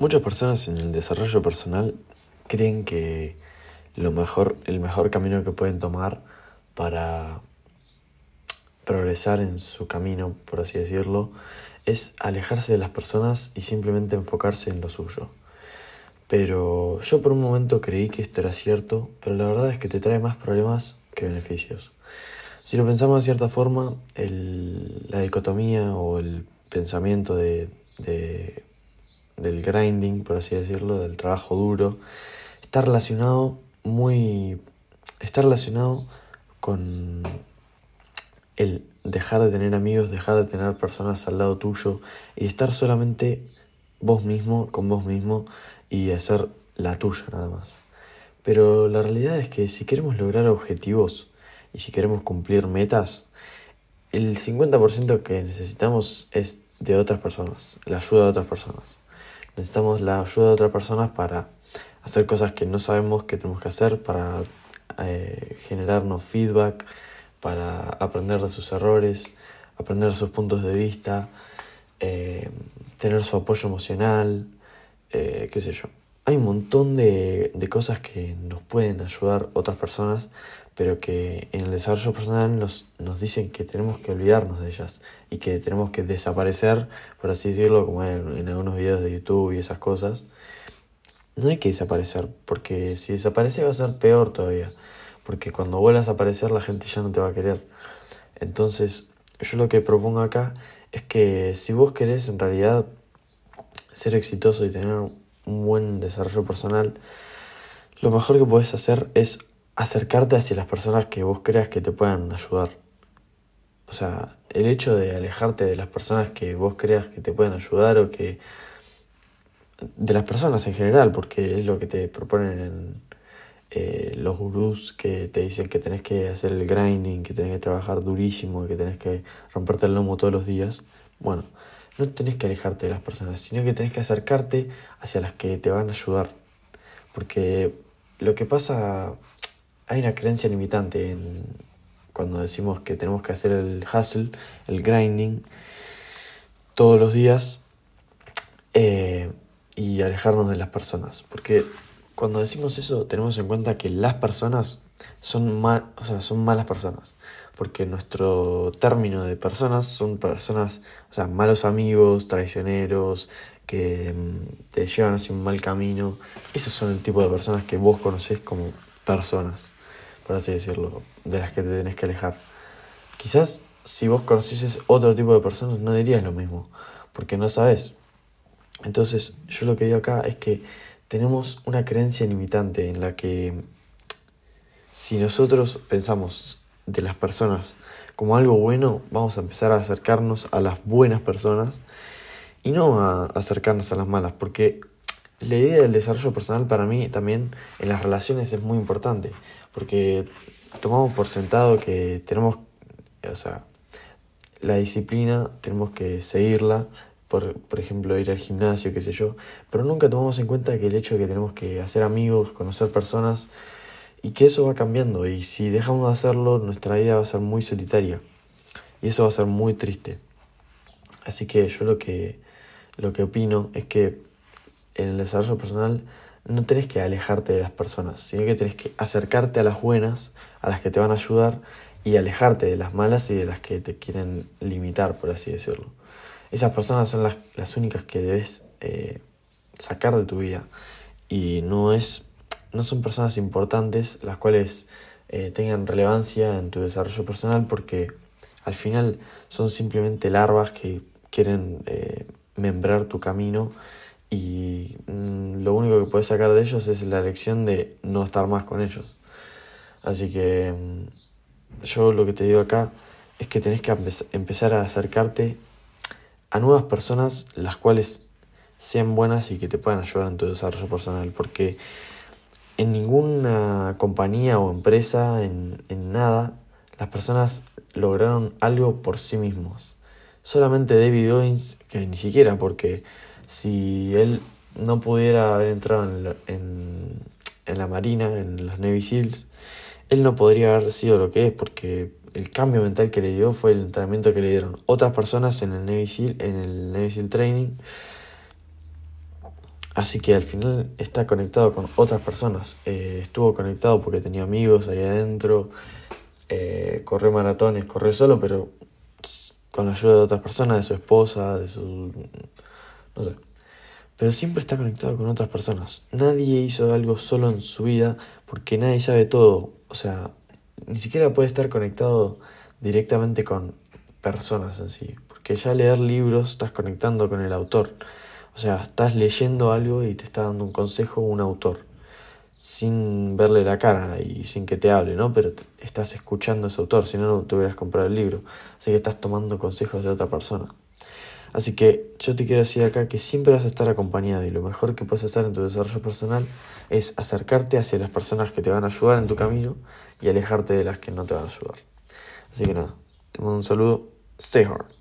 Muchas personas en el desarrollo personal creen que lo mejor, el mejor camino que pueden tomar para progresar en su camino, por así decirlo, es alejarse de las personas y simplemente enfocarse en lo suyo. Pero yo por un momento creí que esto era cierto, pero la verdad es que te trae más problemas que beneficios. Si lo pensamos de cierta forma, la dicotomía o el pensamiento de del grinding, por así decirlo, del trabajo duro, está relacionado muy. está relacionado con el dejar de tener amigos, dejar de tener personas al lado tuyo y estar solamente vos mismo, con vos mismo y hacer la tuya nada más. Pero la realidad es que si queremos lograr objetivos y si queremos cumplir metas, el 50% que necesitamos es de otras personas, la ayuda de otras personas. Necesitamos la ayuda de otras personas para hacer cosas que no sabemos que tenemos que hacer, para eh, generarnos feedback, para aprender de sus errores, aprender sus puntos de vista, eh, tener su apoyo emocional, eh, qué sé yo. Hay un montón de, de cosas que nos pueden ayudar otras personas pero que en el desarrollo personal nos, nos dicen que tenemos que olvidarnos de ellas y que tenemos que desaparecer, por así decirlo, como en, en algunos videos de YouTube y esas cosas. No hay que desaparecer, porque si desaparece va a ser peor todavía, porque cuando vuelvas a aparecer la gente ya no te va a querer. Entonces, yo lo que propongo acá es que si vos querés en realidad ser exitoso y tener un buen desarrollo personal, lo mejor que puedes hacer es acercarte hacia las personas que vos creas que te puedan ayudar. O sea, el hecho de alejarte de las personas que vos creas que te pueden ayudar o que... de las personas en general, porque es lo que te proponen eh, los gurús que te dicen que tenés que hacer el grinding, que tenés que trabajar durísimo, que tenés que romperte el lomo todos los días. Bueno, no tenés que alejarte de las personas, sino que tenés que acercarte hacia las que te van a ayudar. Porque lo que pasa hay una creencia limitante en cuando decimos que tenemos que hacer el hustle, el grinding, todos los días eh, y alejarnos de las personas. Porque cuando decimos eso tenemos en cuenta que las personas son, mal, o sea, son malas personas. Porque nuestro término de personas son personas, o sea, malos amigos, traicioneros, que mm, te llevan hacia un mal camino. Esos son el tipo de personas que vos conocés como personas por así decirlo, de las que te tenés que alejar. Quizás si vos conocieses otro tipo de personas no dirías lo mismo, porque no sabes. Entonces yo lo que digo acá es que tenemos una creencia limitante en la que si nosotros pensamos de las personas como algo bueno, vamos a empezar a acercarnos a las buenas personas y no a acercarnos a las malas, porque la idea del desarrollo personal para mí también en las relaciones es muy importante, porque tomamos por sentado que tenemos, o sea, la disciplina tenemos que seguirla, por, por ejemplo, ir al gimnasio, qué sé yo, pero nunca tomamos en cuenta que el hecho de que tenemos que hacer amigos, conocer personas, y que eso va cambiando, y si dejamos de hacerlo, nuestra vida va a ser muy solitaria, y eso va a ser muy triste. Así que yo lo que, lo que opino es que en el desarrollo personal no tenés que alejarte de las personas, sino que tenés que acercarte a las buenas, a las que te van a ayudar, y alejarte de las malas y de las que te quieren limitar, por así decirlo. Esas personas son las, las únicas que debes eh, sacar de tu vida. Y no, es, no son personas importantes las cuales eh, tengan relevancia en tu desarrollo personal porque al final son simplemente larvas que quieren eh, membrar tu camino y mm, lo único que puedes sacar de ellos es la lección de no estar más con ellos. Así que mm, yo lo que te digo acá es que tenés que empezar a acercarte a nuevas personas las cuales sean buenas y que te puedan ayudar en tu desarrollo personal. Porque en ninguna compañía o empresa, en, en nada, las personas lograron algo por sí mismos. Solamente David Owens, que ni siquiera porque si él no pudiera haber entrado en la, Marina, en los Navy SEALs, él no podría haber sido lo que es, porque el cambio mental que le dio fue el entrenamiento que le dieron otras personas en el Navy SEAL, en el Navy SEAL Training. Así que al final está conectado con otras personas. Eh, estuvo conectado porque tenía amigos ahí adentro. Eh, corre maratones, corre solo, pero con la ayuda de otras personas, de su esposa, de su... no sé. Pero siempre está conectado con otras personas. Nadie hizo algo solo en su vida porque nadie sabe todo. O sea, ni siquiera puede estar conectado directamente con personas en sí. Porque ya leer libros estás conectando con el autor. O sea, estás leyendo algo y te está dando un consejo un autor. Sin verle la cara y sin que te hable, ¿no? Pero estás escuchando a ese autor, si no, no te hubieras comprado el libro. Así que estás tomando consejos de otra persona. Así que yo te quiero decir acá que siempre vas a estar acompañado y lo mejor que puedes hacer en tu desarrollo personal es acercarte hacia las personas que te van a ayudar en tu camino y alejarte de las que no te van a ayudar. Así que nada, te mando un saludo. Stay hard.